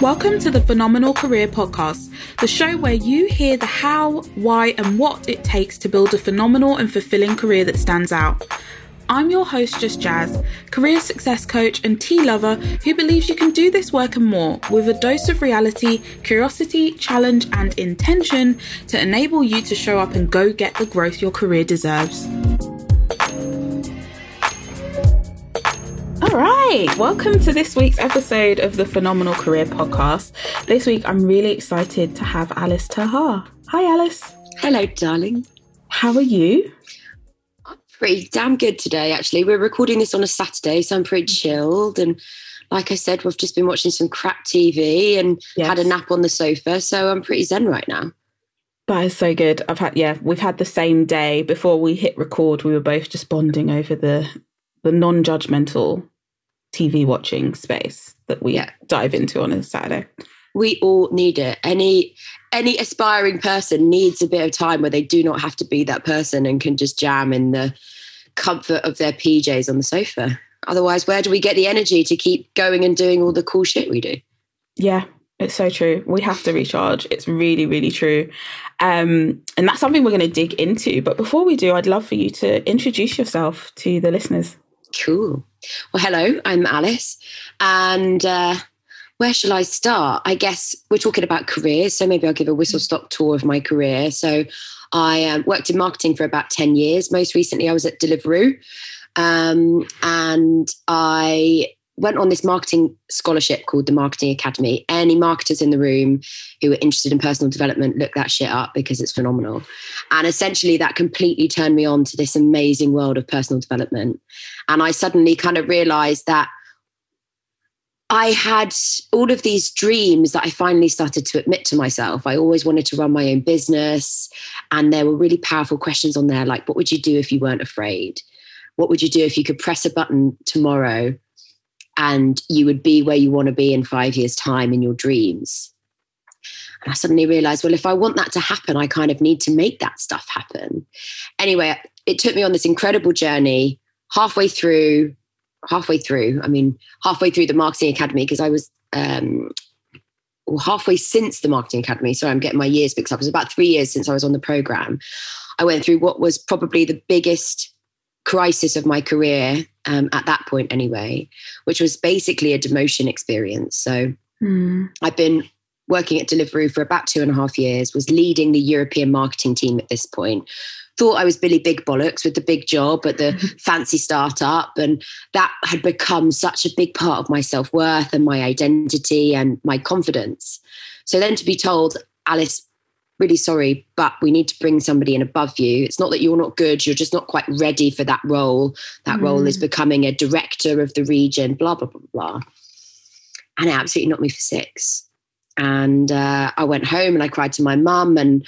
Welcome to the Phenomenal Career Podcast, the show where you hear the how, why, and what it takes to build a phenomenal and fulfilling career that stands out. I'm your host, Just Jaz, career success coach and tea lover who believes you can do this work and more with a dose of reality, curiosity, challenge, and intention to enable you to show up and go get the growth your career deserves. All right, welcome to this week's episode of the Phenomenal Career Podcast. This week, I'm really excited to have Alice Ter Haar. Hi, Alice. Hello, darling. How are you? I'm pretty damn good today, actually. We're recording this on a Saturday, so I'm pretty chilled. And like I said, we've just been watching some crap TV and Yes. had a nap on the sofa, so I'm pretty zen right now. That is so good. I've had yeah, we've had the same day before we hit record. We were both just bonding over the the non-judgmental TV watching space that we Yeah. dive into on a Saturday. We all need it. Any any aspiring person needs a bit of time where they do not have to be that person and can just jam in the comfort of their PJs on the sofa. Otherwise, where do we get the energy to keep going and doing all the cool shit we do? Yeah, it's so true. We have to recharge. It's really, really true. Um, and that's something we're going to dig into. But before we do, I'd love for you to introduce yourself to the listeners. Cool. Well, hello, I'm Alice. And uh, where shall I start? I guess we're talking about careers. So maybe I'll give a whistle stop tour of my career. So I um, worked in marketing for about 10 years. Most recently, I was at Deliveroo. Um, and I went on this marketing scholarship called the Marketing Academy. Any marketers in the room who are interested in personal development, look that shit up because it's phenomenal. And essentially, that completely turned me on to this amazing world of personal development. And I suddenly kind of realized that I had all of these dreams that I finally started to admit to myself. I always wanted to run my own business. And there were really powerful questions on there like, what would you do if you weren't afraid? What would you do if you could press a button tomorrow and you would be where you want to be in five years' time in your dreams? And I suddenly realized, well, if I want that to happen, I kind of need to make that stuff happen. Anyway, it took me on this incredible journey halfway through halfway through i mean halfway through the marketing academy because i was um or halfway since the marketing academy sorry i'm getting my years mixed up it was about three years since i was on the program i went through what was probably the biggest crisis of my career um, at that point anyway which was basically a demotion experience so I've been working at Deliveroo for about two and a half years, was leading the European marketing team at this point. Thought I was Billy Big Bollocks with the big job at the fancy startup. And that had become such a big part of my self worth and my identity and my confidence. So then to be told, Alice, really sorry, but we need to bring somebody in above you. It's not that you're not good, you're just not quite ready for that role. That role is becoming a director of the region, blah, blah, blah, blah and it absolutely knocked me for six. And uh, I went home and I cried to my mum and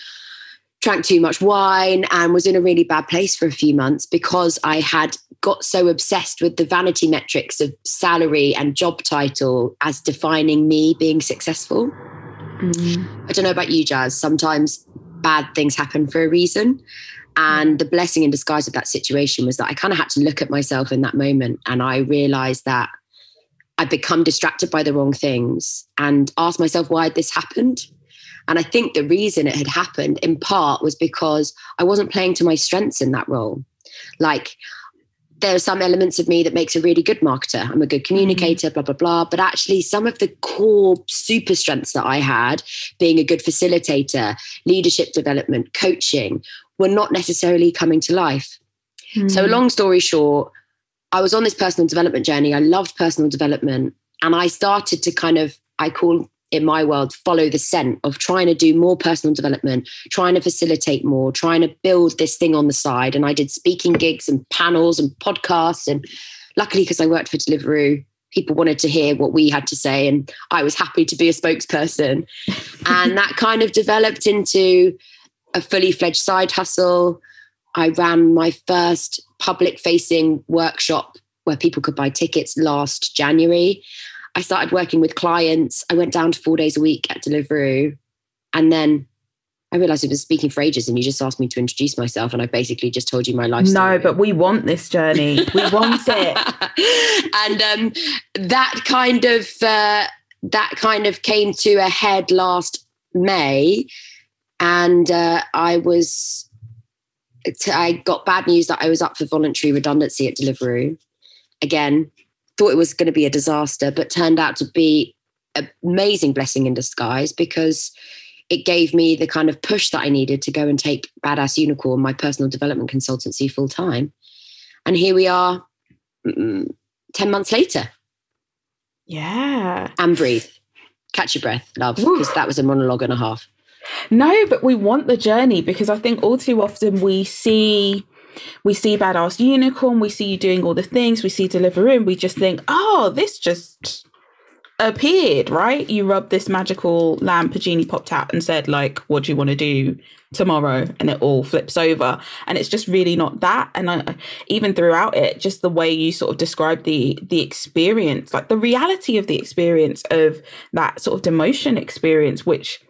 drank too much wine and was in a really bad place for a few months because I had got so obsessed with the vanity metrics of salary and job title as defining me being successful. Mm. I don't know about you, Jazz. Sometimes bad things happen for a reason. And the blessing in disguise of that situation was that I kind of had to look at myself in that moment and I realized that I'd become distracted by the wrong things and asked myself why this happened. And I think the reason it had happened in part was because I wasn't playing to my strengths in that role. Like there are some elements of me that makes a really good marketer. I'm a good mm-hmm. communicator, blah, blah, blah. But actually, some of the core super strengths that I had, being a good facilitator, leadership development, coaching, were not necessarily coming to life. So, mm-hmm. long story short, I was on this personal development journey. I loved personal development. And I started to kind of, I call in my world, follow the scent of trying to do more personal development, trying to facilitate more, trying to build this thing on the side. And I did speaking gigs and panels and podcasts. And luckily, because I worked for Deliveroo, people wanted to hear what we had to say. And I was happy to be a spokesperson. and that kind of developed into a fully fledged side hustle. I ran my first public facing workshop where people could buy tickets last January. I started working with clients. I went down to four days a week at Deliveroo. And then I realized I've been speaking for ages and you just asked me to introduce myself and I basically just told you my life story. No, but we want this journey. We want it. and um, that kind of uh, that kind of came to a head last May. And uh, I was I got bad news that I was up for voluntary redundancy at Deliveroo. Again, thought it was going to be a disaster, but turned out to be an amazing blessing in disguise because it gave me the kind of push that I needed to go and take Badass Unicorn, my personal development consultancy, full time. And here we are, mm, 10 months later. Yeah. And breathe. Catch your breath, love, because that was a monologue and a half. No, but we want the journey because I think all too often we see we see badass unicorn, we see you doing all the things, we see Deliveroo, we just think, oh, this just appeared, right? You rubbed this magical lamp, a genie popped out and said, like, what do you want to do tomorrow? And it all flips over. And it's just really not that. And I, even throughout it, just the way you sort of describe the the experience, like the reality of the experience of that sort of demotion experience, which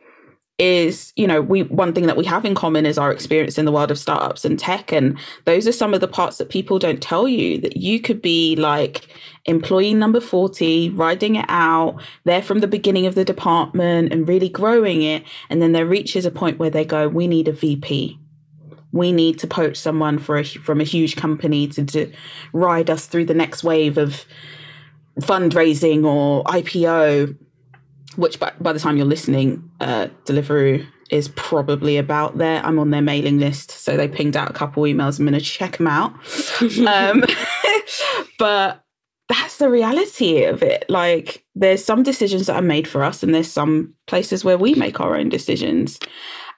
is you know we one thing that we have in common is our experience in the world of startups and tech. And those are some of the parts that people don't tell you that you could be like employee number 40 riding it out there from the beginning of the department and really growing it. And then there reaches a point where they go we need a vp we need to poach someone for a, from a huge company to, to ride us through the next wave of fundraising or ipo which by, by the time you're listening, uh, Deliveroo is probably about there. I'm on their mailing list, so they pinged out a couple emails. I'm going to check them out. um, but that's the reality of it. Like, there's some decisions that are made for us, and there's some places where we make our own decisions.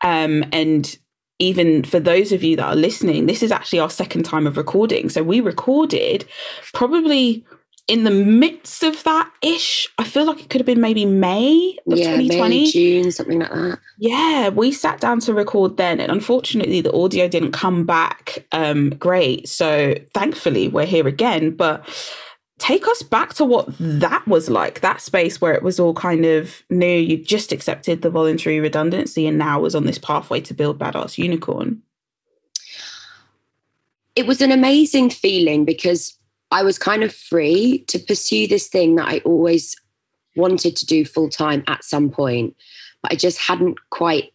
Um, and even for those of you that are listening, this is actually our second time of recording. So we recorded probably in the midst of that ish. I feel like it could have been maybe May of yeah, 2020. May, June, something like that. Yeah, we sat down to record then, and unfortunately, the audio didn't come back um, great. So thankfully, we're here again. But take us back to what that was like that space where it was all kind of new. You just accepted the voluntary redundancy and now was on this pathway to build Badass Unicorn. It was an amazing feeling because I was kind of free to pursue this thing that I always wanted to do full time at some point, but I just hadn't quite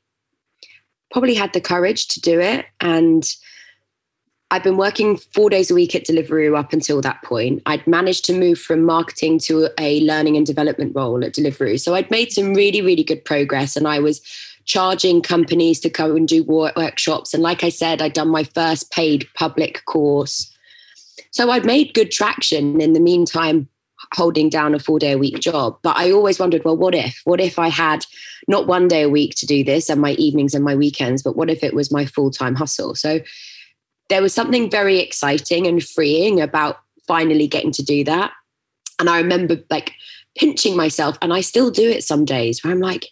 probably had the courage to do it. And I've been working four days a week at Deliveroo up until that point. I'd managed to move from marketing to a learning and development role at Deliveroo. So I'd made some really, really good progress and I was charging companies to come and do workshops. And like I said, I'd done my first paid public course so I'd made good traction in the meantime, holding down a four day a week job. But I always wondered, well, what if? What if I had not one day a week to do this and my evenings and my weekends, but what if it was my full time hustle? So there was something very exciting and freeing about finally getting to do that. And I remember like pinching myself, and I still do it some days where I'm like,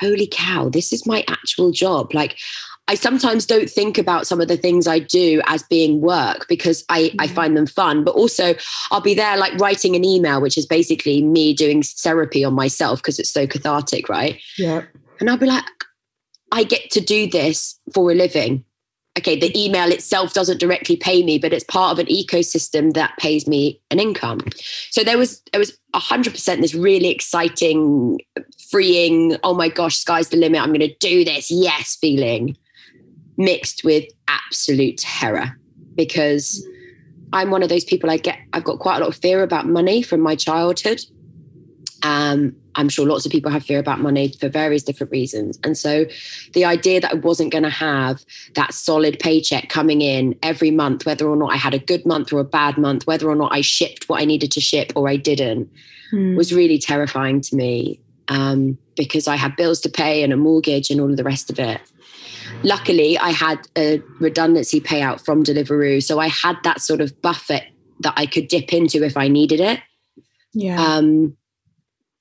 holy cow, this is my actual job. Like, I sometimes don't think about some of the things I do as being work because I, I mm-hmm. find them fun. But also, I'll be there like writing an email, which is basically me doing therapy on myself because it's so cathartic, right? Yeah. And I'll be like, I get to do this for a living. Okay, the mm-hmm. email itself doesn't directly pay me, but it's part of an ecosystem that pays me an income. So there was there was hundred percent this really exciting, freeing, oh my gosh, sky's the limit. I'm gonna do this, yes, feeling mixed with absolute terror because I'm one of those people I get I've got quite a lot of fear about money from my childhood. Um, I'm sure lots of people have fear about money for various different reasons. And so the idea that I wasn't going to have that solid paycheck coming in every month, whether or not I had a good month or a bad month, whether or not I shipped what I needed to ship or I didn't, hmm. was really terrifying to me um, because I had bills to pay and a mortgage and all of the rest of it luckily I had a redundancy payout from Deliveroo. So I had that sort of buffer that I could dip into if I needed it. Yeah. Um,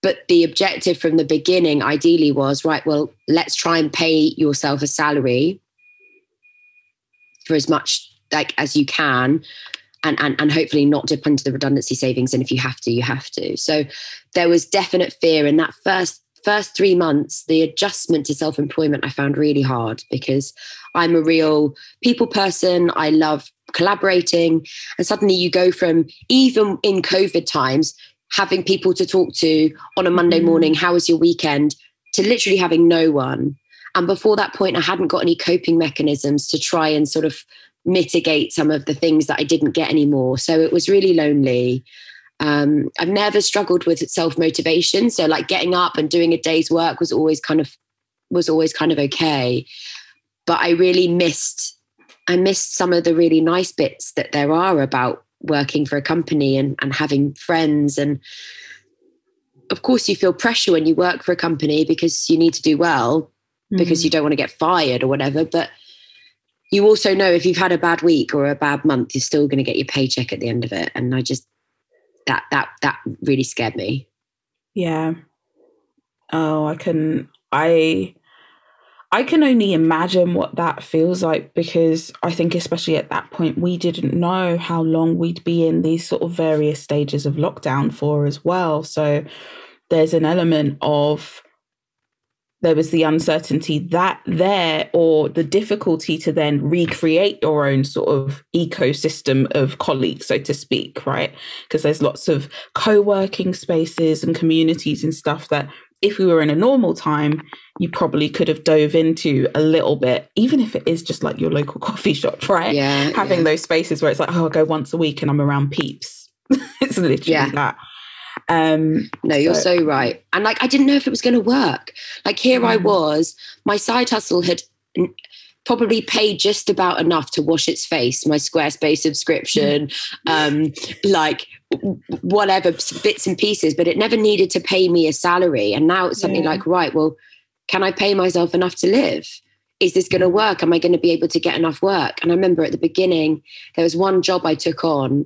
but the objective from the beginning ideally was right, well, let's try and pay yourself a salary for as much like as you can and, and and hopefully not dip into the redundancy savings and if you have to you have to so there was definite fear in that first first three months, the adjustment to self employment I found really hard because I'm a real people person. I love collaborating. And suddenly you go from, even in COVID times, having people to talk to on a Monday mm. morning, how was your weekend, to literally having no one. And before that point, I hadn't got any coping mechanisms to try and sort of mitigate some of the things that I didn't get anymore. So it was really lonely. Um, I've never struggled with self motivation, so like getting up and doing a day's work was always kind of was always kind of okay. But I really missed I missed some of the really nice bits that there are about working for a company and, and having friends and of course you feel pressure when you work for a company because you need to do well because mm. you don't want to get fired or whatever but you also know if you've had a bad week or a bad month you're still going to get your paycheck at the end of it and i just that that that really scared me. Yeah. Oh, I can I I can only imagine what that feels like because I think especially at that point we didn't know how long we'd be in these sort of various stages of lockdown for as well. So there's an element of there was the uncertainty that there or the difficulty to then recreate your own sort of ecosystem of colleagues so to speak right because there's lots of co-working spaces and communities and stuff that if we were in a normal time you probably could have dove into a little bit even if it is just like your local coffee shop right yeah having yeah. those spaces where it's like oh i'll go once a week and i'm around peeps it's literally yeah. that um, no, you're so, so right. And like, I didn't know if it was going to work. Like, here mm. I was, my side hustle had probably paid just about enough to wash its face my squarespace subscription um like whatever bits and pieces but it never needed to pay me a salary and now it's something yeah. like right well can i pay myself enough to live is this going to work am i going to be able to get enough work and i remember at the beginning there was one job i took on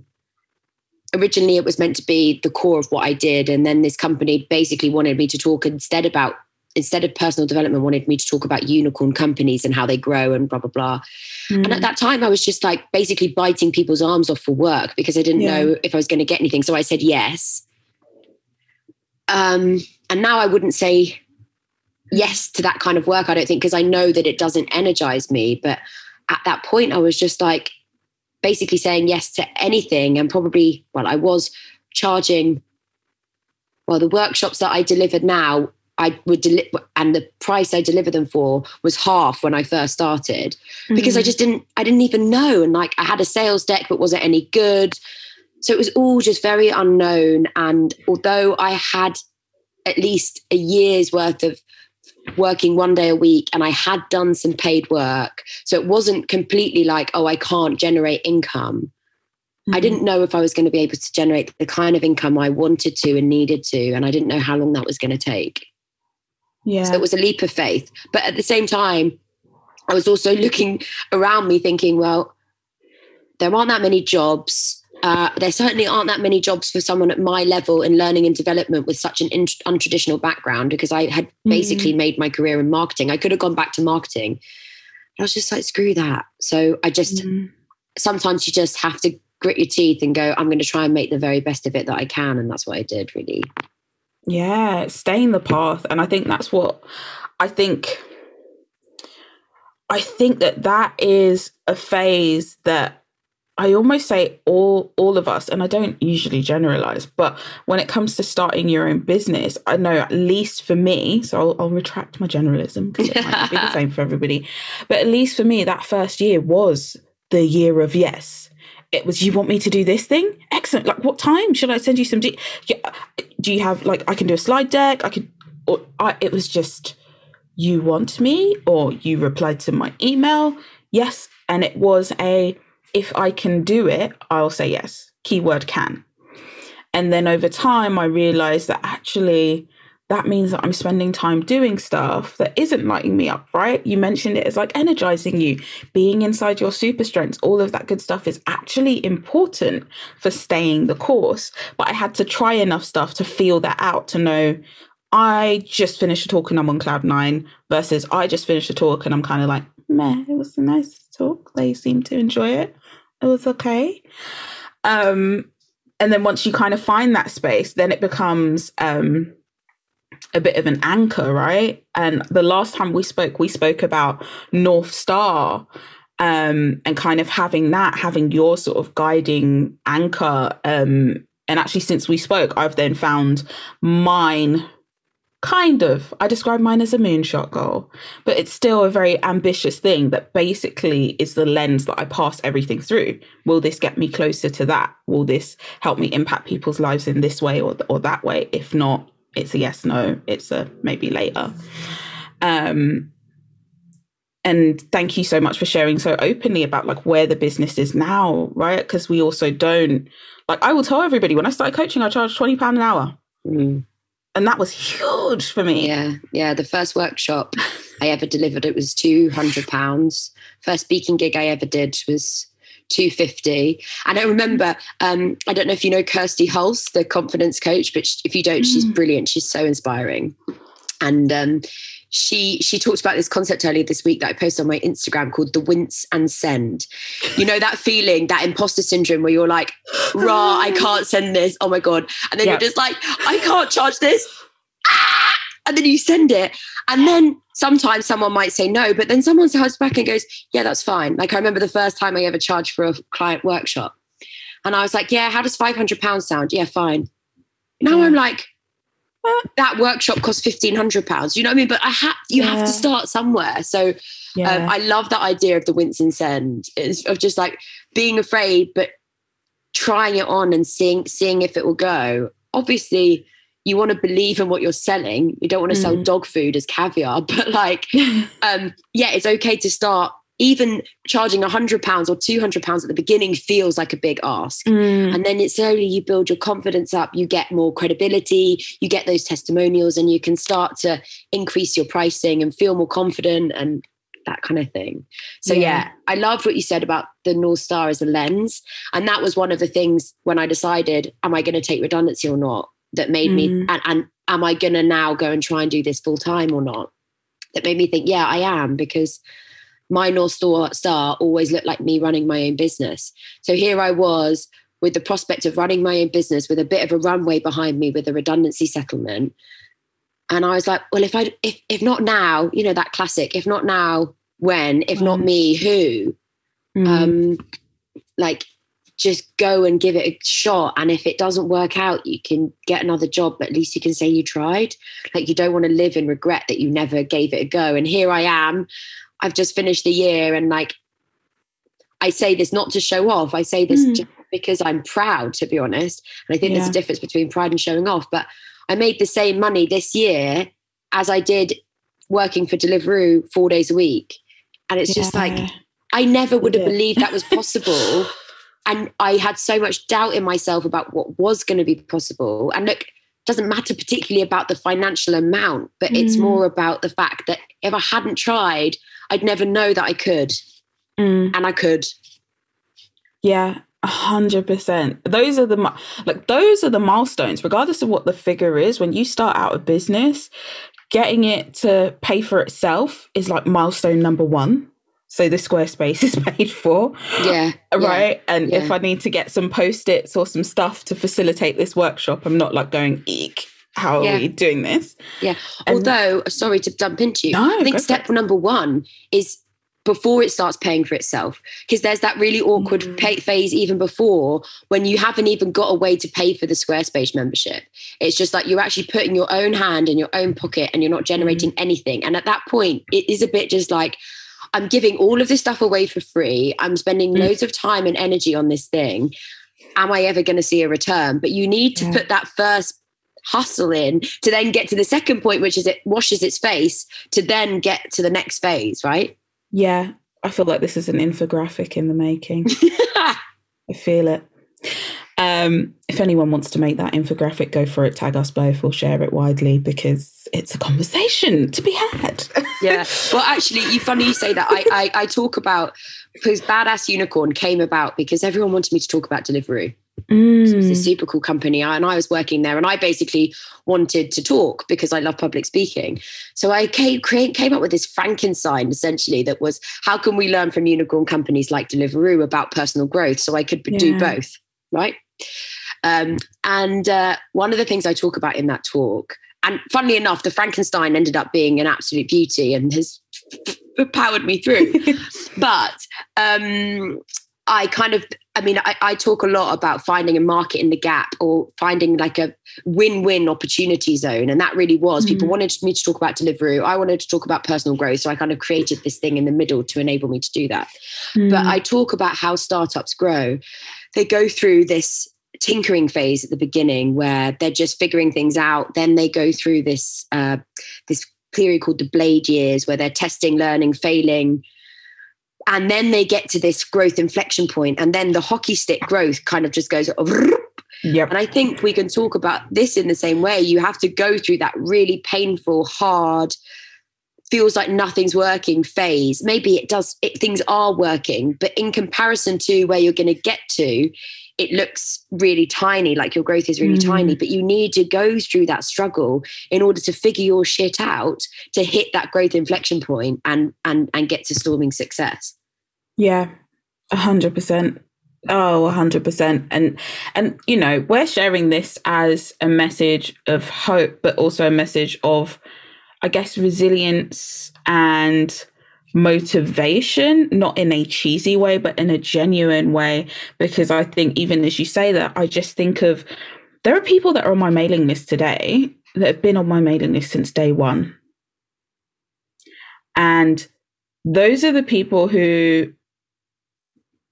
originally it was meant to be the core of what I did. And then this company basically wanted me to talk instead about, instead of personal development, wanted me to talk about unicorn companies and how they grow and blah, blah, blah. Mm. And at hmm. that time, I was just like basically biting people's arms off for work because I didn't yeah. know if I was going to get anything. So I said yes. Um, and now I wouldn't say yes to that kind of work, I don't think, because I know that it doesn't energize me. But at that point, I was just like, basically saying yes to anything. And probably well i was charging well the workshops that i delivered now i would deliver and the price i deliver them for was half when i first started. Because mm-hmm. i just didn't i didn't even know. And like i had a sales deck but wasn't any good? So it was all just very unknown. And although i had at least a year's worth of working one day a week and I had done some paid work. So it wasn't completely like, oh, I can't generate income. Mm-hmm. I didn't know if I was going to be able to generate the kind of income I wanted to and needed to. And I didn't know how long that was going to take. Yeah. So it was a leap of faith. But at the same time, I was also looking around me thinking, well, there aren't that many jobs. Uh, there certainly aren't that many jobs for someone at my level in learning and development with such an in- untraditional background because I had basically mm. made my career in marketing. I could have gone back to marketing. I was just like, screw that. So I just, mm. sometimes you just have to grit your teeth and go, I'm going to try and make the very best of it that I can. And that's what I did, really. Yeah, stay in the path. And I think that's what I think. I think that that is a phase that I almost say all all of us, and I don't usually generalize, but when it comes to starting your own business, I know at least for me, so I'll, I'll retract my generalism because it might be the same for everybody, but at least for me, that first year was the year of yes. It was you want me to do this thing? Excellent. Like what time should I send you some? De- uh, do you have like I can do a slide deck? I could. Or I, it was just you want me, or you replied to my email. Yes, and it was a if I can do it, I'll say yes. Keyword can. And then over time, I realized that actually that means that I'm spending time doing stuff that isn't lighting me up, right? You mentioned it as like energizing you, being inside your super strengths, all of that good stuff is actually important for staying the course. But I had to try enough stuff to feel that out to know I just finished a talk and I'm on cloud nine versus I just finished a talk and I'm kind of like, meh, it was a nice talk. They seemed to enjoy it. It was okay. Um, and then once you kind of find that space, then it becomes um, a bit of an anchor, right? And the last time we spoke, we spoke about North Star um, and kind of having that, having your sort of guiding anchor. Um, and actually, since we spoke, I've then found mine kind of. I describe mine as a moonshot goal but it's still a very ambitious thing that basically is the lens that i pass everything through. Will this get me closer to that? Will this help me impact people's lives in this way or, or that way? If not it's a yes no. It's a maybe later. Um and thank you so much for sharing so openly about like where the business is now right? Because we also don't like i will tell everybody when i started coaching i charged 20 pound an hour. Mm and that was huge for me. Yeah, yeah. The first workshop I ever delivered, it was two hundred pounds. First speaking gig I ever did was 250 and i remember um, i don't know if you know kirsty hulse the confidence coach but if you don't mm. she's brilliant she's so inspiring and um, she she talked about this concept earlier this week that I posted on my Instagram called the wince and send. You know that feeling, that imposter syndrome where you're like, rah, I can't send this. Oh my God. And then yep. you're just like, I can't charge this. Ah! And then you send it. And then sometimes someone might say no, but then someone comes back and goes, Yeah, that's fine. Like I remember the first time I ever charged for a client workshop. And I was like, Yeah, how does £500 sound? Yeah, fine. Now yeah. I'm like, that workshop cost fifteen hundred pounds. You know what I mean? But I have you yeah. have to start somewhere. So um, yeah. um, I love that idea of the wince and send is of just like being afraid, but trying it on and seeing seeing if it will go. Obviously, you want to believe in what you're selling. You don't want to mm. sell dog food as caviar, but like, um, yeah, it's okay to start even charging a hundred pounds or two hundred pounds at the beginning feels like a big ask. Mm. And then it's slowly you build your confidence up, you get more credibility, you get those testimonials, and you can start to increase your pricing and feel more confident and that kind of thing. So yeah. yeah, I loved what you said about the North Star as a lens. And that was one of the things when I decided, am I going to take redundancy or not? That made mm. me and, and am I gonna now go and try and do this full time or not? That made me think, yeah, I am, because my North Star always looked like me running my own business. So here I was with the prospect of running my own business with a bit of a runway behind me with a redundancy settlement. And I was like, well, if I if if not now, you know, that classic, if not now, when, if mm. not me, who? Mm. Um, like just go and give it a shot. And if it doesn't work out, you can get another job, but at least you can say you tried. Like you don't want to live in regret that you never gave it a go. And here I am. I've just finished the year and like I say this not to show off. I say this mm. because I'm proud, to be honest. And I think yeah. there's a difference between pride and showing off. But I made the same money this year as I did working for Deliveroo four days a week. And it's yeah. just like I never would have believed that was possible. and I had so much doubt in myself about what was going to be possible. And look, doesn't matter particularly about the financial amount, but mm. it's more about the fact that if I hadn't tried, I'd never know that I could. Mm. And I could. Yeah, a hundred percent. Those are the like those are the milestones, regardless of what the figure is. When you start out a business, getting it to pay for itself is like milestone number one. So the Squarespace is paid for. Yeah. Right. Yeah, and yeah. if I need to get some post-its or some stuff to facilitate this workshop, I'm not like going, eek, how yeah. are we doing this? Yeah. And Although, sorry to dump into you, no, I think step number one is before it starts paying for itself because there's that really awkward mm. pay phase even before when you haven't even got a way to pay for the squarespace membership it's just like you're actually putting your own hand in your own pocket and you're not generating mm. anything and at that point it is a bit just like i'm giving all of this stuff away for free i'm spending mm. loads of time and energy on this thing am i ever going to see a return but you need to yeah. put that first hustle in to then get to the second point, which is it washes its face to then get to the next phase, right? Yeah, I feel like this is an infographic in the making. I feel it. Um, if anyone wants to make that infographic, go for it. Tag us both. We'll share it widely because it's a conversation to be had. yeah. Well, actually, you funny you say that. I, I I talk about because Badass Unicorn came about because everyone wanted me to talk about Deliveroo. Mm. So it's a super cool company. And I was working there and I basically wanted to talk because I love public speaking. So I came, came up with this Frankenstein essentially that was how can we learn from unicorn companies like Deliveroo about personal growth? So I could yeah. do both, right? Um, and uh, one of the things I talk about in that talk, and funnily enough, the Frankenstein ended up being an absolute beauty and has powered me through. but um, I kind of, I mean, I, I, talk a lot about finding a market in the gap or finding like a win-win opportunity zone, and that really was. Mm. People wanted me to talk about Deliveroo. I wanted to talk about personal growth, so I kind of created this thing in the middle to enable me to do that. Mm. But I talk about how startups grow. They go through this tinkering phase at the beginning where they're just figuring things out. Then they go through this uh, this period called the blade years where they're testing, learning, failing. And then they get to this growth inflection point, and then the hockey stick growth kind of just goes. Yep. And I think we can talk about this in the same way. You have to go through that really painful, hard, feels like nothing's working phase. Maybe it does, it, things are working, but in comparison to where you're going to get to, it looks really tiny, like your growth is really mm. tiny, but you need to go through that struggle in order to figure your shit out to hit that growth inflection point and and and get to storming success. Yeah, a hundred percent. Oh, a hundred percent. And and you know, we're sharing this as a message of hope, but also a message of, I guess, resilience and motivation, not in a cheesy way, but in a genuine way. Because I think, even as you say that, I just think of there are people that are on my mailing list today that have been on my mailing list since day one. And those are the people who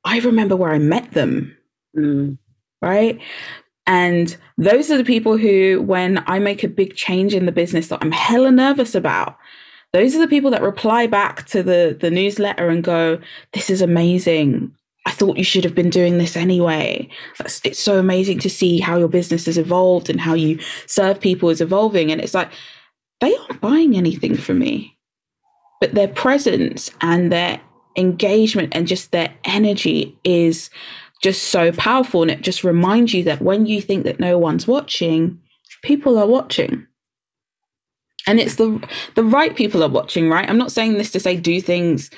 I remember where I met them. Mm. Right. And those are the people who, when I make a big change in the business that I'm hella nervous about, those are the people that reply back to the the newsletter and go this is amazing I thought you should have been doing this anyway. It's so amazing to see how your business has evolved and how you serve people is evolving. And it's like, they aren't buying anything from me, but their presence and their engagement and just their energy is just so powerful. And it just reminds you that when you think that no one's watching, people are watching and it's the the right people are watching right? I'm not saying this to say do things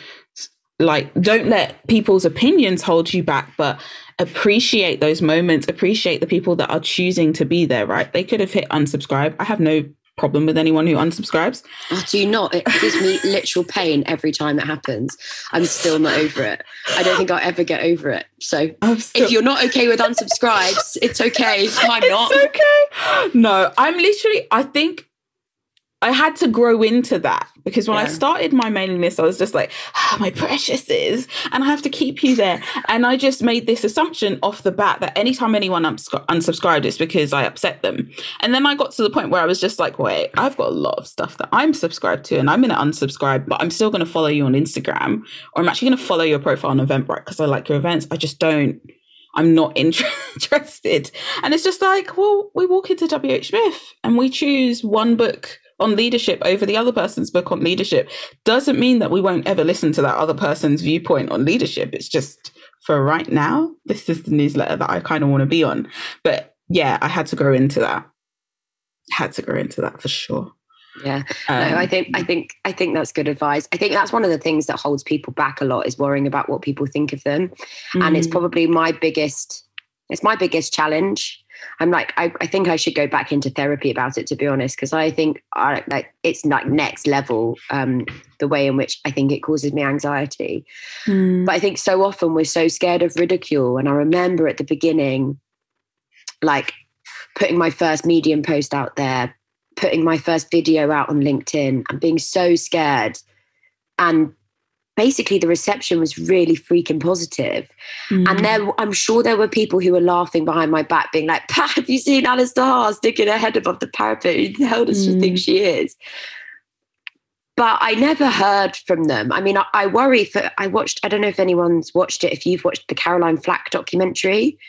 like don't let people's opinions hold you back but appreciate those moments. Appreciate the people that are choosing to be there right? They could have hit unsubscribe. I have no problem with anyone who unsubscribes. I do not. It gives me literal pain every time it happens. I'm still not over it. I don't think i'll ever get over it. So still- if you're not okay with unsubscribes it's okay. I'm it's not. okay. No i'm literally i think I had to grow into that because when yeah. I started my mailing list, I was just like, oh, my preciouses, and I have to keep you there. And I just made this assumption off the bat that anytime anyone unsubscribed, it's because I upset them. And then I got to the point where I was just like, wait, I've got a lot of stuff that I'm subscribed to, and I'm going to unsubscribe, but I'm still going to follow you on Instagram, or I'm actually going to follow your profile on Eventbrite because I like your events. I just don't. I'm not interested. And it's just like, well, we walk into WH Smith and we choose one book on leadership over the other person's book on leadership doesn't mean that we won't ever listen to that other person's viewpoint on leadership. It's just for right now, this is the newsletter that I kind of want to be on. But yeah, I had to grow into that. Had to grow into that for sure. Yeah, um, no, I think I think I think that's good advice. I think that's one of the things that holds people back a lot is worrying about what people think of them, mm. and it's mm. probably my biggest. It's my biggest challenge I'm like, I, I think I should go back into therapy about it, to be honest, because I think I, like it's like next level um, the way in which I think it causes me anxiety. Mm. But I think so often we're so scared of ridicule. And I remember at the beginning, like putting my first medium post out there, putting my first video out on LinkedIn, and being so scared and basically the reception was really freaking positive. Mm. And there, I'm sure there were people who were laughing behind my back, being like, Pat, have you seen Alice Ter Haar sticking her head above the parapet? Who the hell does mm. she think she is? But I never heard from them. I mean, I, I, worry for, I watched, I don't know if anyone's watched it, if you've watched the Caroline Flack documentary.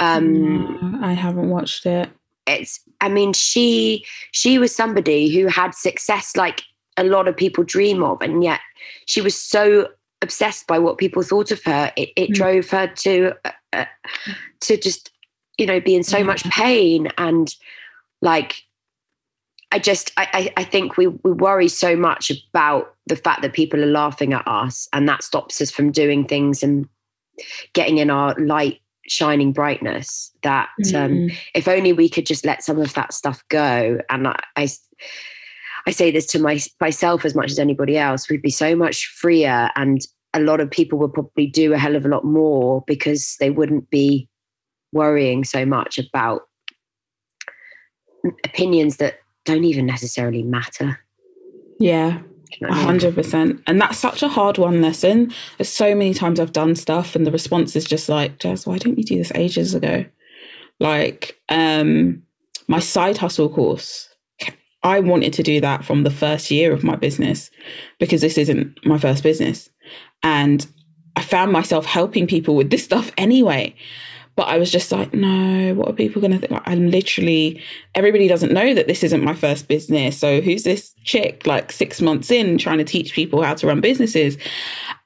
Um, I haven't watched it. It's, I mean, she, she was somebody who had success like a lot of people dream of. And yet she was so obsessed by what people thought of her. It, it mm. drove her to, uh, uh, to just, you know, be in so yeah. much pain. And like, I just, I, I think we, we worry so much about the fact that people are laughing at us and that stops us from doing things and getting in our light shining brightness that um, if only we could just let some of that stuff go and I, I I say this to my, myself as much as anybody else, we'd be so much freer and a lot of people would probably do a hell of a lot more because they wouldn't be worrying so much about opinions that don't even necessarily matter. Yeah. A hundred percent. And that's such a hard one lesson. There's so many times I've done stuff and the response is just like, Jazz, why didn't you do this ages ago? Like, um, my side hustle course I wanted to do that from the first year of my business because this isn't my first business. And I found myself helping people with this stuff anyway. But I was just like, no, what are people going to think? I'm literally, everybody doesn't know that this isn't my first business. So who's this chick like six months in trying to teach people how to run businesses?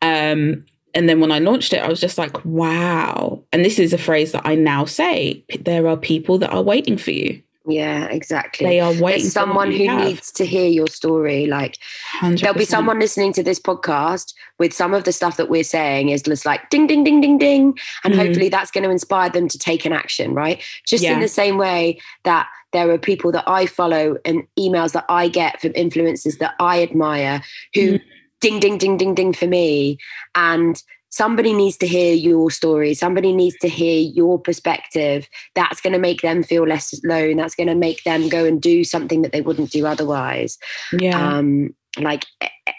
Um, and then when I launched it, I was just like, wow. And this is a phrase that I now say there are people that are waiting for you. Yeah, exactly. They are waiting. There's someone who have. needs to hear your story. Like 100%. there'll be someone listening to this podcast with some of the stuff that we're saying is just like ding, ding, ding, ding, ding. And mm. hopefully that's going to inspire them to take an action, right? Just yeah. in the same way that there are people that I follow and emails that I get from influencers that I admire who mm. ding, ding, ding, ding, ding for me. And somebody needs to hear your story. Somebody needs to hear your perspective. That's going to make them feel less alone. That's going to make them go and do something that they wouldn't do otherwise. Yeah. Um like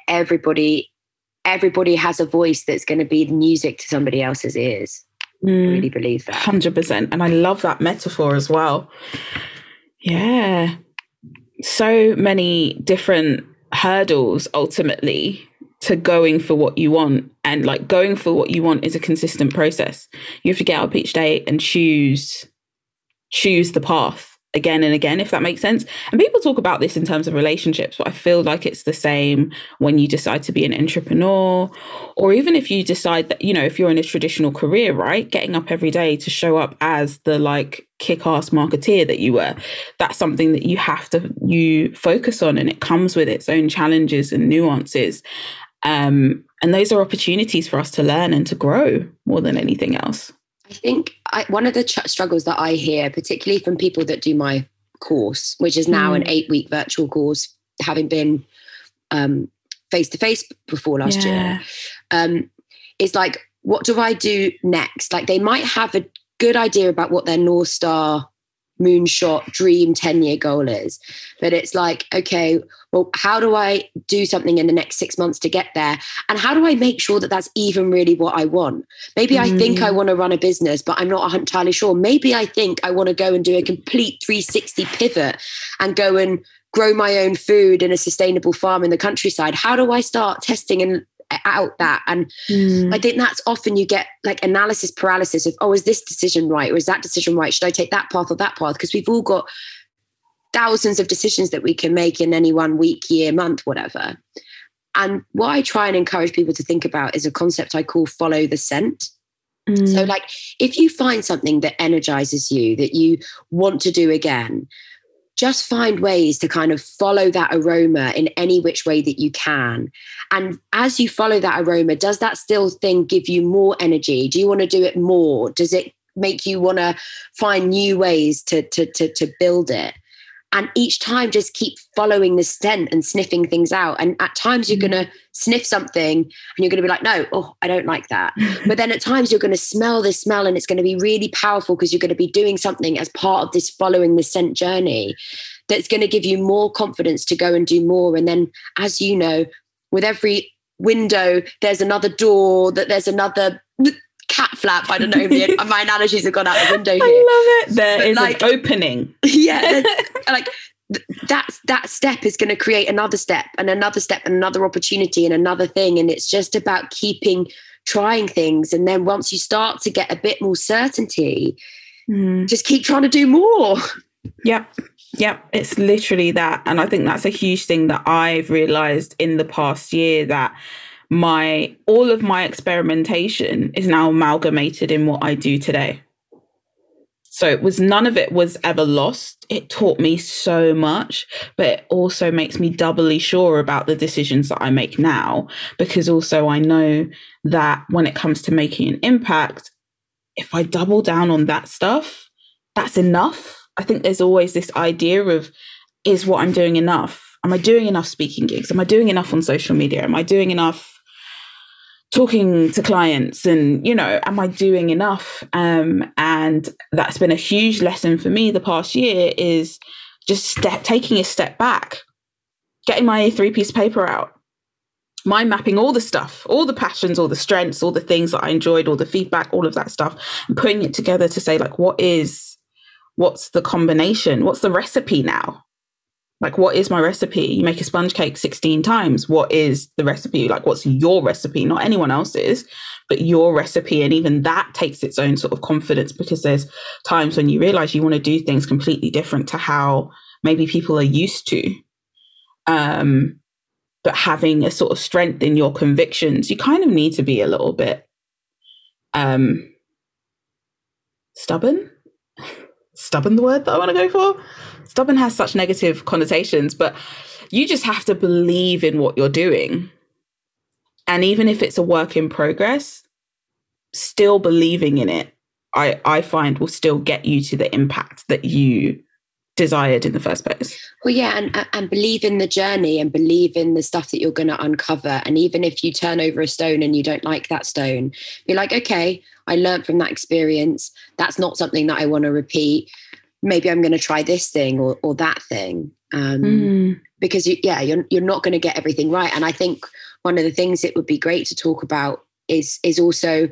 everybody everybody has a voice that's going to be the music to somebody else's ears. Mm, i really believe that. 100% and i love that metaphor as well. Yeah. So many different hurdles ultimately to going for what you want. And like going for what you want is a consistent process. You have to get up each day and choose choose the path again and again, if that makes sense. And people talk about this in terms of relationships, but I feel like it's the same when you decide to be an entrepreneur, or even if you decide that, you know, if you're in a traditional career, right? Getting up every day to show up as the like kick ass marketeer that you were, that's something that you have to you focus on and it comes with its own challenges and nuances. Um, and those are opportunities for us to learn and to grow more than anything else. I think I, one of the ch- struggles that I hear, particularly from people that do my course, which is now mm. an eight week virtual course, having been face to face before last yeah. year, um, is like, what do I do next? Like, they might have a good idea about what their North Star moonshot dream 10 year goal is but it's like okay well how do i do something in the next six months to get there and how do i make sure that that's even really what i want maybe mm. i think i mm. want to run a business but i'm not entirely sure maybe i think i want to go and do a complete 360 pivot and go and grow my own food in a sustainable farm in the countryside how do i start testing and out that. And mm. I think that's often you get like analysis paralysis of, oh, is this decision right? Or is that decision right? Should I take that path or that path? Because we've all got thousands of decisions that we can make in any one week, year, month, whatever. And what I try and encourage people to think about is a concept I call follow the scent. Mm. So, like, if you find something that energizes you, that you want to do again, just find ways to kind of follow that aroma in any which way that you can. And as you follow that aroma, does that still thing give you more energy? Do you want to do it more? Does it make you want to find new ways to, to, to, to build it? And each time just keep following the scent and sniffing things out. And at times you're mm. going to sniff something and you're going to be like no oh i don't like that. But then at times you're going to smell this smell and it's going to be really powerful because you're going to be doing something as part of this following the scent journey that's going to give you more confidence to go and do more. And then as you know with every window there's another door that there's another cat flap. I don't know. my analogies have gone out the window here. I love it. There but is like, an opening. Yeah, like that that step is going to create another step and another step and another opportunity and another thing. And it's just about keeping trying things. And then once you start to get a bit more certainty, mm. just keep trying to do more. Yep. Yep, it's literally that. And I think that's a huge thing that I've realized in the past year that my all of my experimentation is now amalgamated in what I do today. So it was none of it was ever lost. It taught me so much, but it also makes me doubly sure about the decisions that I make now because also I know that when it comes to making an impact, if I double down on that stuff, that's enough. I think there's always this idea of is what I'm doing enough? Am I doing enough speaking gigs? Am I doing enough on social media? Am I doing enough talking to clients and you know am i doing enough? Um, and that's been a huge lesson for me the past year is just step, taking a step back getting my three piece paper out mind mapping all the stuff all the passions all the strengths all the things that i enjoyed all the feedback all of that stuff and putting it together to say like what is what's the combination? What's the recipe now like, what is my recipe? You make a sponge cake 16 times. What is the recipe? Like, what's your recipe? Not anyone else's, but your recipe. And even that takes its own sort of confidence because there's times when you realize you want to do things completely different to how maybe people are used to. Um, but having a sort of strength in your convictions, you kind of need to be a little bit um, stubborn. Stubborn, the word that I want to go for stubborn has such negative connotations, but you just have to believe in what you're doing. And even if it's a work in progress, still believing in it, I, I find will still get you to the impact that you desired in the first place. Well, yeah, and and believe in the journey and believe in the stuff that you're going to uncover. And even if you turn over a stone and you don't like that stone, be like, okay, I learned from that experience. That's not something that I want to repeat maybe I'm going to try this thing or, or that thing. Um, mm. Because you, yeah, you're you're not going to get everything right. And I think one of the things it would be great to talk about is is also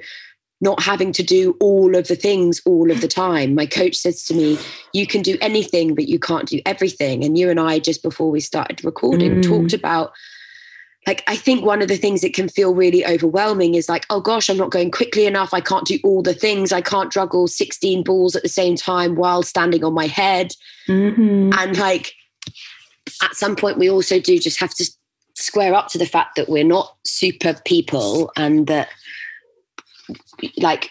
not having to do all of the things all of the time. My coach says to me, "You can do anything, but you can't do everything." And you and I, just before we started recording, mm. talked about like i think one of the things that can feel really overwhelming is like oh gosh i'm not going quickly enough. I can't do all the things. I can't juggle 16 balls at the same time while standing on my head. Mm-hmm. and like at some point we also do just have to square up to the fact that we're not super people and that like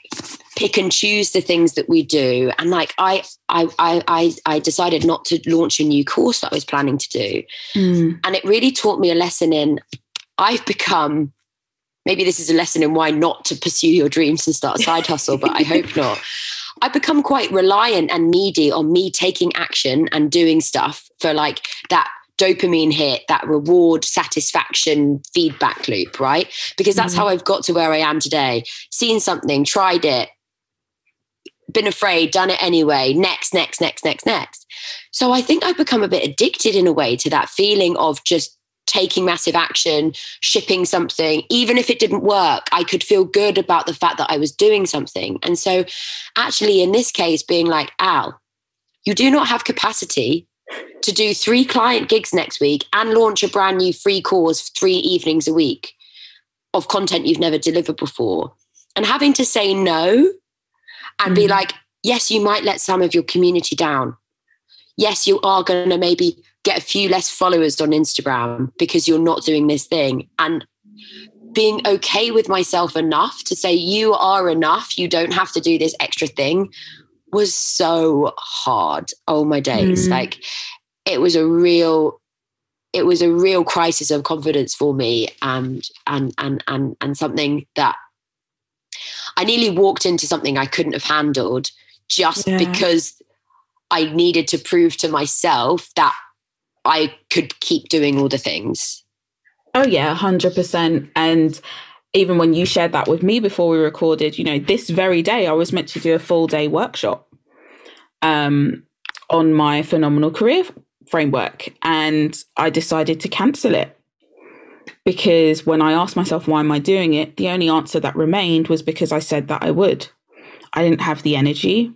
pick and choose the things that we do and like i i i i decided not to launch a new course that i was planning to do mm. and it really taught me a lesson in I've become maybe this is a lesson in why not to pursue your dreams and start a side hustle, but I hope not. I've become quite reliant and needy on me taking action and doing stuff for like that dopamine hit, that reward, satisfaction, feedback loop, right? Because that's mm-hmm. how I've got to where I am today. Seen something, tried it, been afraid, done it anyway, next, next, next, next, next. So I think I've become a bit addicted in a way to that feeling of just taking massive action, shipping something, even if it didn't work, I could feel good about the fact that I was doing something. And so, actually, in this case, being like, Al, you do not have capacity to do three client gigs next week and launch a brand new free course three evenings a week of content you've never delivered before. And having to say no and mm. be like, yes, you might let some of your community down. Yes, you are going to maybe get a few less followers on Instagram because you're not doing this thing. And being okay with myself enough to say, you are enough, you don't have to do this extra thing was so hard. Oh my days. Mm. Like it was a real it was a real crisis of confidence for me and and and and and something that I nearly walked into something I couldn't have handled just yeah. because I needed to prove to myself that I could keep doing all the things. Oh, yeah, 100%. And even when you shared that with me before we recorded, you know, this very day I was meant to do a full day workshop um, on my phenomenal career framework. And I decided to cancel it because when I asked myself, why am I doing it? The only answer that remained was because I said that I would. I didn't have the energy.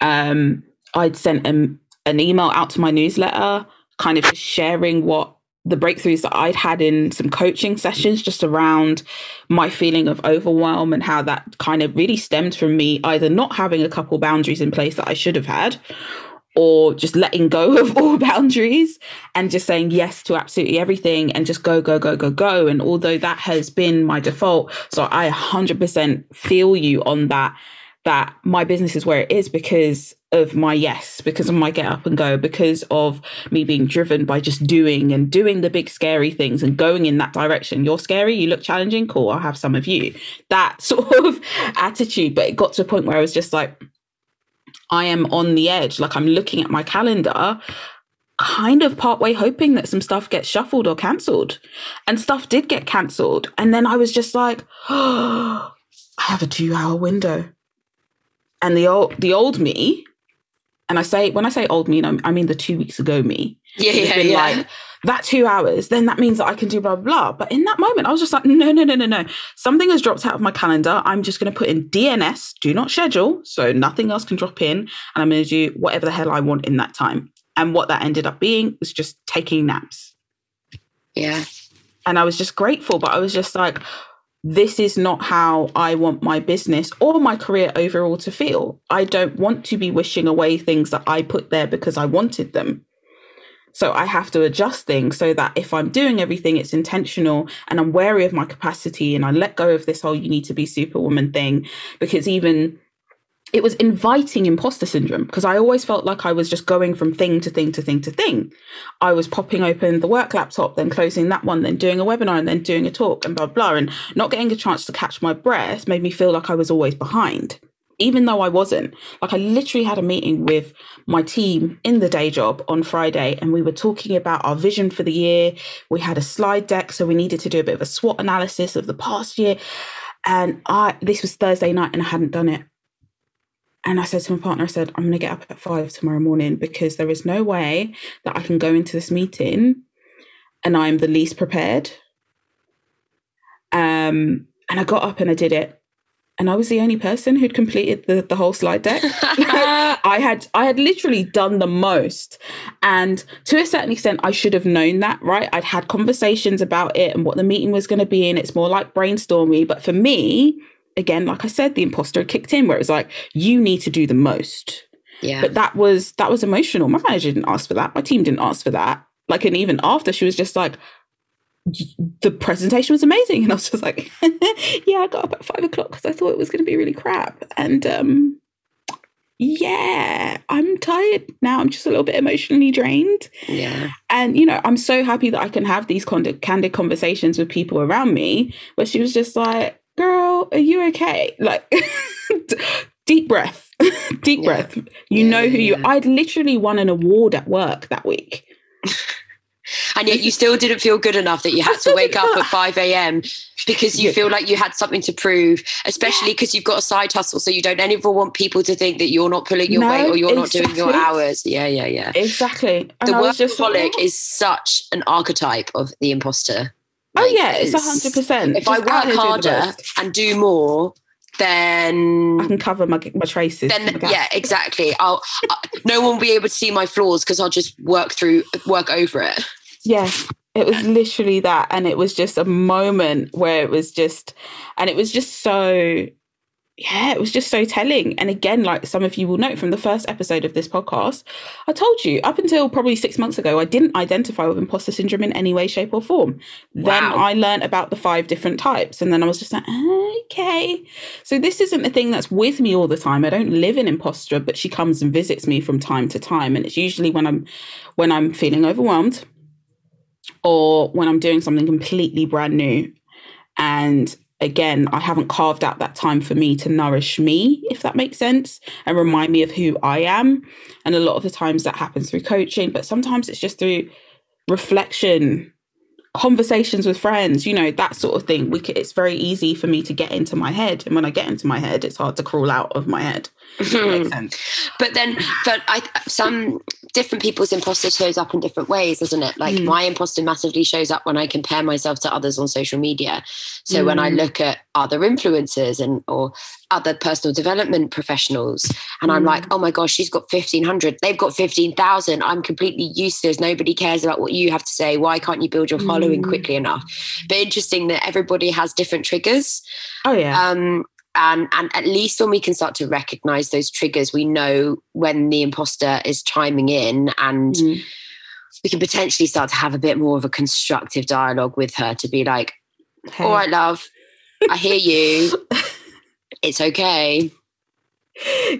Um, I'd sent a, an email out to my newsletter kind of sharing what the breakthroughs that I'd had in some coaching sessions just around my feeling of overwhelm and how that kind of really stemmed from me either not having a couple boundaries in place that I should have had or just letting go of all boundaries and just saying yes to absolutely everything and just go, go, go, go, go. And although that has been my default, so I 100% feel you on that, that my business is where it is because of my yes, because of my get up and go, because of me being driven by just doing and doing the big scary things and going in that direction. You're scary, you look challenging, cool, I'll have some of you. That sort of attitude. But it got to a point where I was just like, I am on the edge. Like I'm looking at my calendar, kind of partway hoping that some stuff gets shuffled or cancelled. And stuff did get cancelled. And then I was just like, oh, I have a two hour window. And the old the old me and I say when I say old me, I mean the two weeks ago me. Yeah, yeah, yeah. Like that two hours, then that means that I can do blah, blah blah. But in that moment, I was just like, no, no, no, no, no. Something has dropped out of my calendar. I'm just going to put in DNS, do not schedule, so nothing else can drop in, and I'm going to do whatever the hell I want in that time. And what that ended up being was just taking naps. Yeah. And I was just grateful, but I was just like, this is not how I want my business or my career overall to feel. I don't want to be wishing away things that I put there because I wanted them. So I have to adjust things so that if I'm doing everything, it's intentional and I'm wary of my capacity and I let go of this whole you need to be superwoman thing. Because even it was inviting imposter syndrome because I always felt like I was just going from thing to thing to thing to thing. I was popping open the work laptop, then closing that one, then doing a webinar and then doing a talk and blah, blah. And not getting a chance to catch my breath made me feel like I was always behind, even though I wasn't. Like I literally had a meeting with my team in the day job on Friday and we were talking about our vision for the year. We had a slide deck, so we needed to do a bit of a SWOT analysis of the past year. And I this was Thursday night and I hadn't done it. And I said to my partner, I said, I'm going to get up at five tomorrow morning because there is no way that I can go into this meeting and I'm the least prepared. Um, and I got up and I did it. And I was the only person who'd completed the, the whole slide deck. I had I had literally done the most. And to a certain extent, I should have known that, right? I'd had conversations about it and what the meeting was going to be, and it's more like brainstorming. But for me, again, like I said, the imposter kicked in where it was like, you need to do the most. Yeah. But that was that was emotional. My manager didn't ask for that. My team didn't ask for that. Like, and even after, she was just like, the presentation was amazing, and I was just like, yeah, I got up at five o'clock because I thought it was going to be really crap, and um, yeah, I'm tired now. I'm just a little bit emotionally drained. Yeah. And, you know, I'm so happy that I can have these candid conversations with people around me where she was just like, girl, are you okay? Like, deep breath, deep yeah. breath. You yeah, know who yeah. you. I'd literally won an award at work that week. and yet you still didn't feel good enough that you had to wake up at 5 a.m because you feel like you had something to prove especially because you've got a side hustle so you don't ever want people to think that you're not pulling your no, weight or you're exactly. not doing your hours yeah yeah yeah exactly and the workaholic is such an archetype of the imposter Oh yeah, it's a hundred percent. If Just I work harder and do more, then I can cover my my traces. Then yeah, exactly. I'll uh, no one will be able to see my flaws because I'll just work through work over it. Yeah, it was literally that, and it was just a moment where it was just, and it was just so yeah, it was just so telling. And again, like some of you will note from the first episode of this podcast, I told you up until probably six months ago, I didn't identify with imposter syndrome in any way, shape, or form. Wow. Then I learned about the five different types. And then I was just like, okay. So this isn't a thing that's with me all the time. I don't live in imposter, but she comes and visits me from time to time. And it's usually when I'm when I'm feeling overwhelmed or when I'm doing something completely brand new. And again, I haven't carved out that time for me to nourish me, if that makes sense, and remind me of who I am. And a lot of the times that happens through coaching, but sometimes it's just through reflection, conversations with friends, you know, that sort of thing. We it's very easy for me to get into my head, and when I get into my head, it's hard to crawl out of my head. But then, but I some different people's imposter shows up in different ways, doesn't it? Like mm. my imposter massively shows up when I compare myself to others on social media. So mm. when I mm. look at other influencers and or other personal development professionals, and mm. I'm like, oh my gosh, she's got fifteen hundred, they've got fifteen thousand. I'm completely useless. Nobody cares about what you have to say. Why can't you build your following quickly enough? But interesting that everybody has different triggers. Oh yeah. Um, and and at least when we can start to recognize those triggers we know when the imposter is chiming in and mm. we can potentially start to have a bit more of a constructive dialogue with her to be like hey. all right love i hear you it's okay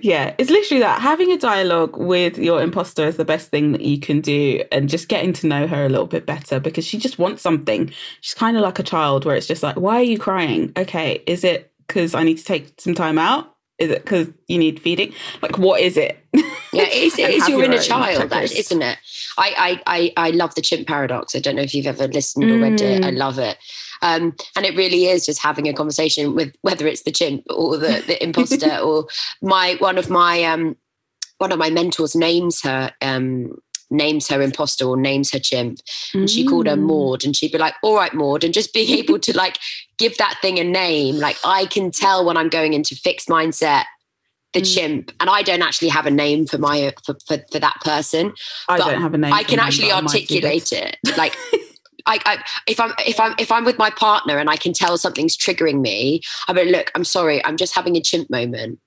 yeah, it's literally that. Having a dialogue with your imposter is the best thing that you can do, and just getting to know her a little bit better because she just wants something. She's kind of like a child where it's just like, why are you crying? Okay, is it because I need to take some time out? Is it because you need feeding? Like, what is it? Yeah, it is, it is your inner child, that, isn't it? I, I, I, I love the chimp paradox. I don't know if you've ever listened or read it. I mm. love it. Um, and it really is just having a conversation with whether it's the chimp or the, the imposter or my one of my um, one of my mentors names her um, names her imposter or names her chimp. And she called her mm. Maud. And she'd be like, all right, Maud. And just being able to like give that thing a name. Like I can tell when I'm going into fixed mindset, the mm. chimp. And I don't actually have a name for my for, for, for that person. I don't have a name. I can actually articulate it. Like I, I, if I'm if I'm if I'm with my partner and I can tell something's triggering me, I'm like, look, I'm sorry, I'm just having a chimp moment.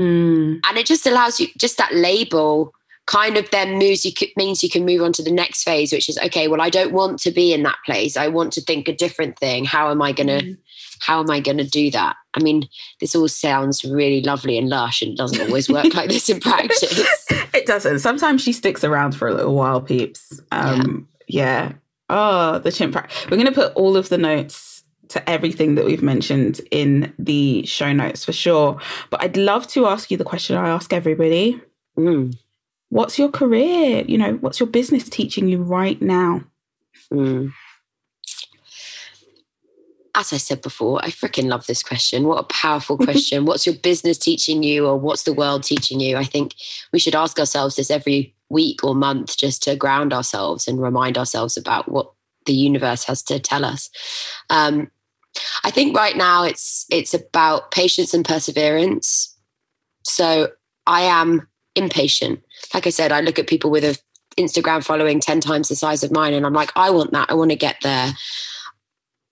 Mm. And it just allows you just that label kind of then moves you means you can move on to the next phase which is okay well i don't want to be in that place. I want to think a different thing. How am i going to mm. how am i going to do that? I mean this all sounds really lovely and lush and doesn't always work like this in practice. It doesn't. Sometimes she sticks around for a little while peeps. Um yeah, yeah. oh the chimp we're going to put all of the notes to everything that we've mentioned in the show notes for sure. But i'd love to ask you the question i ask everybody. Mm what's your career? You know, what's your business teaching you right now? Mm. As I said before, I freaking love this question. What a powerful question. what's your business teaching you, or what's the world teaching you? I think we should ask ourselves this every week or month just to ground ourselves and remind ourselves about what the universe has to tell us. Um, I think right now it's it's about patience and perseverance. So I am impatient. Like I said, I look at people with a Instagram following 10 times the size of mine and I'm like, I want that. I want to get there.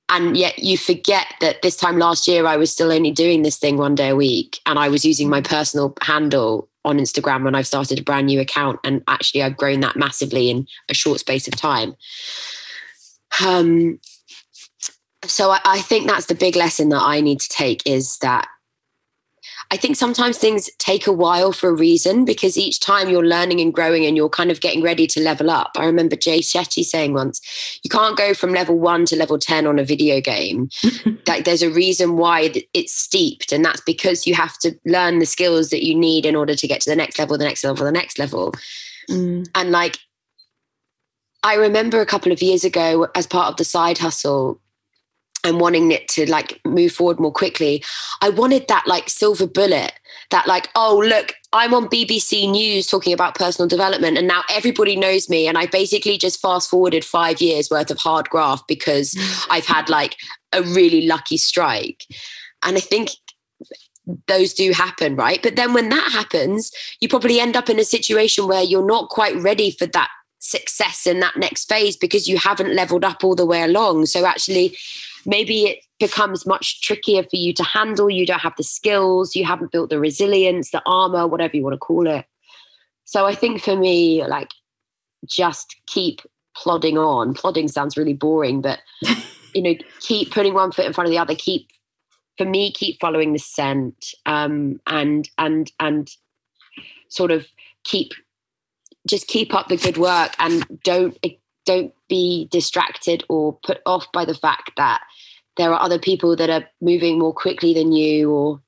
And yet you forget that this time last year I was still only doing this thing one day a week and I was using my personal handle on Instagram when I've started a brand new account and actually I've grown that massively in a short space of time. Um so I, I think that's the big lesson that I need to take is that I think sometimes things take a while for a reason because each time you're learning and growing and you're kind of getting ready to level up. I remember Jay Shetty saying once, you can't go from level one to level 10 on a video game. like there's a reason why it's steeped. And that's because you have to learn the skills that you need in order to get to the next level, the next level, the next level. Mm. And like, I remember a couple of years ago, as part of the side hustle, and wanting it to like move forward more quickly i wanted that like silver bullet that like oh look i'm on bbc news talking about personal development and now everybody knows me and i basically just fast forwarded five years worth of hard graft because i've had like a really lucky strike. And i think those do happen right? But then when that happens you probably end up in a situation where you're not quite ready for that success in that next phase because you haven't leveled up all the way along. So actually maybe it becomes much trickier for you to handle. You don't have the skills, you haven't built the resilience, the armor, whatever you want to call it. So I think for me, like, just keep plodding on. Plodding sounds really boring, but you know, keep putting one foot in front of the other. Keep, for me, keep following the scent, um, and and and sort of keep, just keep up the good work, and don't don't be distracted or put off by the fact that there are other people that are moving more quickly than you or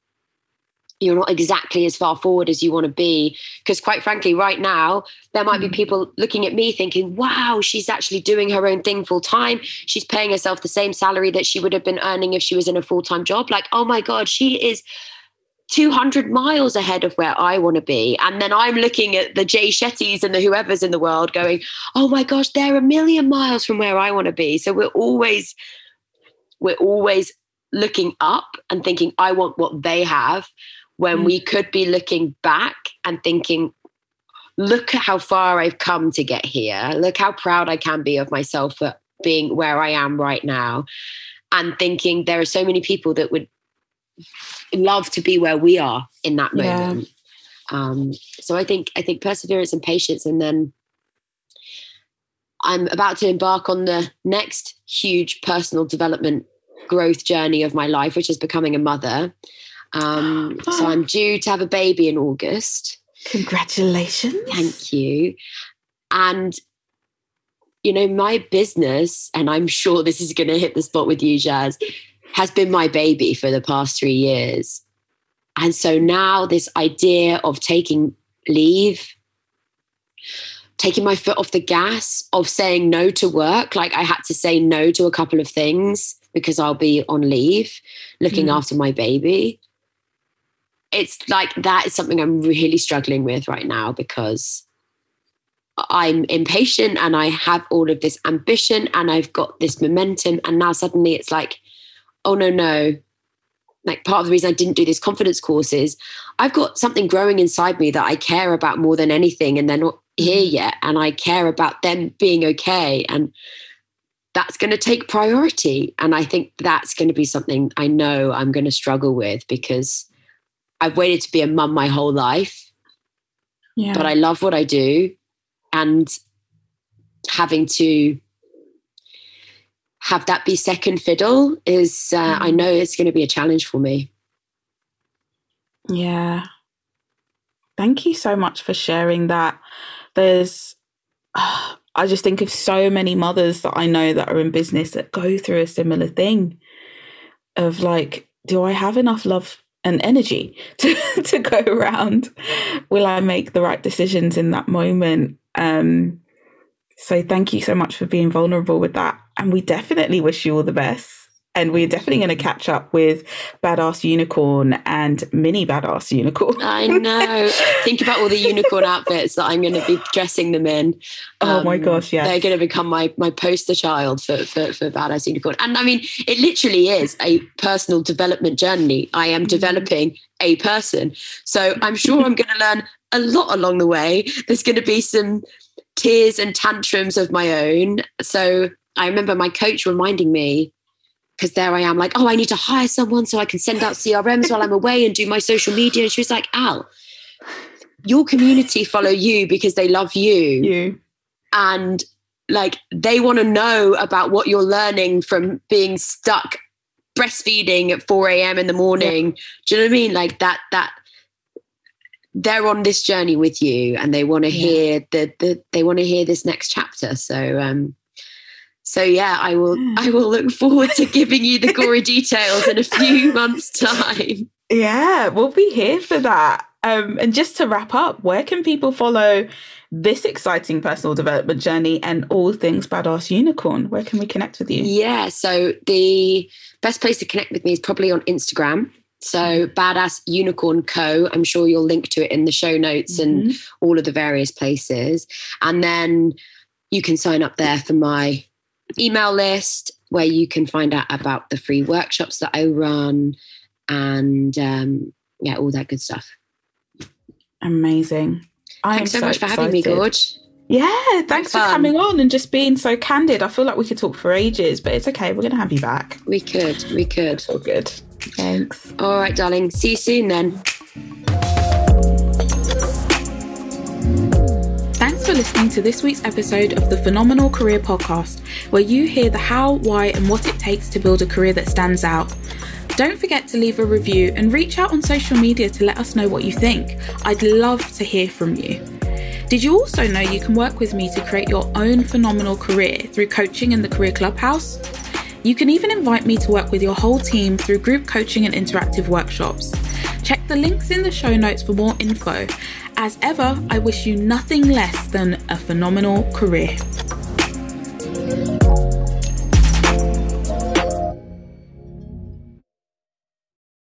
you're not exactly as far forward as you want to be because quite frankly right now there might be mm. people looking at me thinking wow she's actually doing her own thing full time she's paying herself the same salary that she would have been earning if she was in a full-time job like oh my god she is 200 miles ahead of where I want to be. And then I'm looking at the Jay Shettys and the whoever's in the world going, oh my gosh, they're a million miles from where I want to be. So we're always, we're always looking up and thinking, I want what they have, when mm. we could be looking back and thinking, look at how far I've come to get here. Look how proud I can be of myself for being where I am right now. And thinking there are so many people that would love to be where we are in that moment. Yeah. Um, so I think I think perseverance and patience, and then I'm about to embark on the next huge personal development growth journey of my life, which is becoming a mother. Um, so I'm due to have a baby in August. Congratulations. Thank you. And you know, my business, and I'm sure this is going to hit the spot with you, Jaz, has been my baby for the past three years. And so now this idea of taking leave, taking my foot off the gas, of saying no to work, like I had to say no to a couple of things because I'll be on leave looking mm. after my baby. It's like that is something I'm really struggling with right now because I'm impatient and I have all of this ambition and I've got this momentum. And now suddenly it's like, oh, no, no. Like part of the reason I didn't do this confidence course is I've got something growing inside me that I care about more than anything. And they're not here yet. And I care about them being okay. And that's going to take priority. And I think that's going to be something I know I'm going to struggle with because I've waited to be a mum my whole life. Yeah. But I love what I do and having to have that be second fiddle is uh, mm. i know it's going to be a challenge for me yeah thank you so much for sharing that there's uh, i just think of so many mothers that i know that are in business that go through a similar thing of like do i have enough love and energy to, to go around will i make the right decisions in that moment um, so thank you so much for being vulnerable with that. And we definitely wish you all the best. And we're definitely going to catch up with Badass Unicorn and Mini Badass Unicorn. I know. Think about all the unicorn outfits that I'm going to be dressing them in. Um, oh my um, gosh, yeah. They're going to become my my poster child for, for, for Badass Unicorn. And I mean, it literally is a personal development journey. I am mm-hmm. developing a person. So I'm sure I'm going to learn a lot along the way. There's going to be some tears and tantrums of my own. So I remember my coach reminding me, because there I am, like, oh, I need to hire someone so I can send out CRMs while I'm away and do my social media. And she was like, Al, your community follow you because they love you. You. And like they want to know about what you're learning from being stuck breastfeeding at 4 a.m. in the morning. Yeah. Do you know what I mean? Like that, that they're on this journey with you and they want to yeah. hear the, the they want to hear this next chapter so um so yeah i will i will look forward to giving you the gory details in a few months time. Yeah we'll be here for that. Um and just to wrap up where can people follow this exciting personal development journey and all things badass unicorn? Where can we connect with you? Yeah so the best place to connect with me is probably on instagram. So Badass Unicorn Co. I'm sure you'll link to it in the show notes mm-hmm. and all of the various places. And then you can sign up there for my email list where you can find out about the free workshops that I run and um, yeah, all that good stuff. Amazing. I Thanks so, so, much for having me, Gorge. Yeah, thanks for coming on and just being so candid. I feel like we could talk for ages, but it's okay. We're going to have you back. We could. We could. All good. Thanks. All right, darling. See you soon then. Listening to this week's episode of the Phenomenal Career Podcast, where you hear the how, why, and what it takes to build a career that stands out. Don't forget to leave a review and reach out on social media to let us know what you think. I'd love to hear from you. Did you also know you can work with me to create your own phenomenal career through coaching in the Career Clubhouse? You can even invite me to work with your whole team through group coaching and interactive workshops. Check the links in the show notes for more info. As ever, I wish you nothing less than a phenomenal career.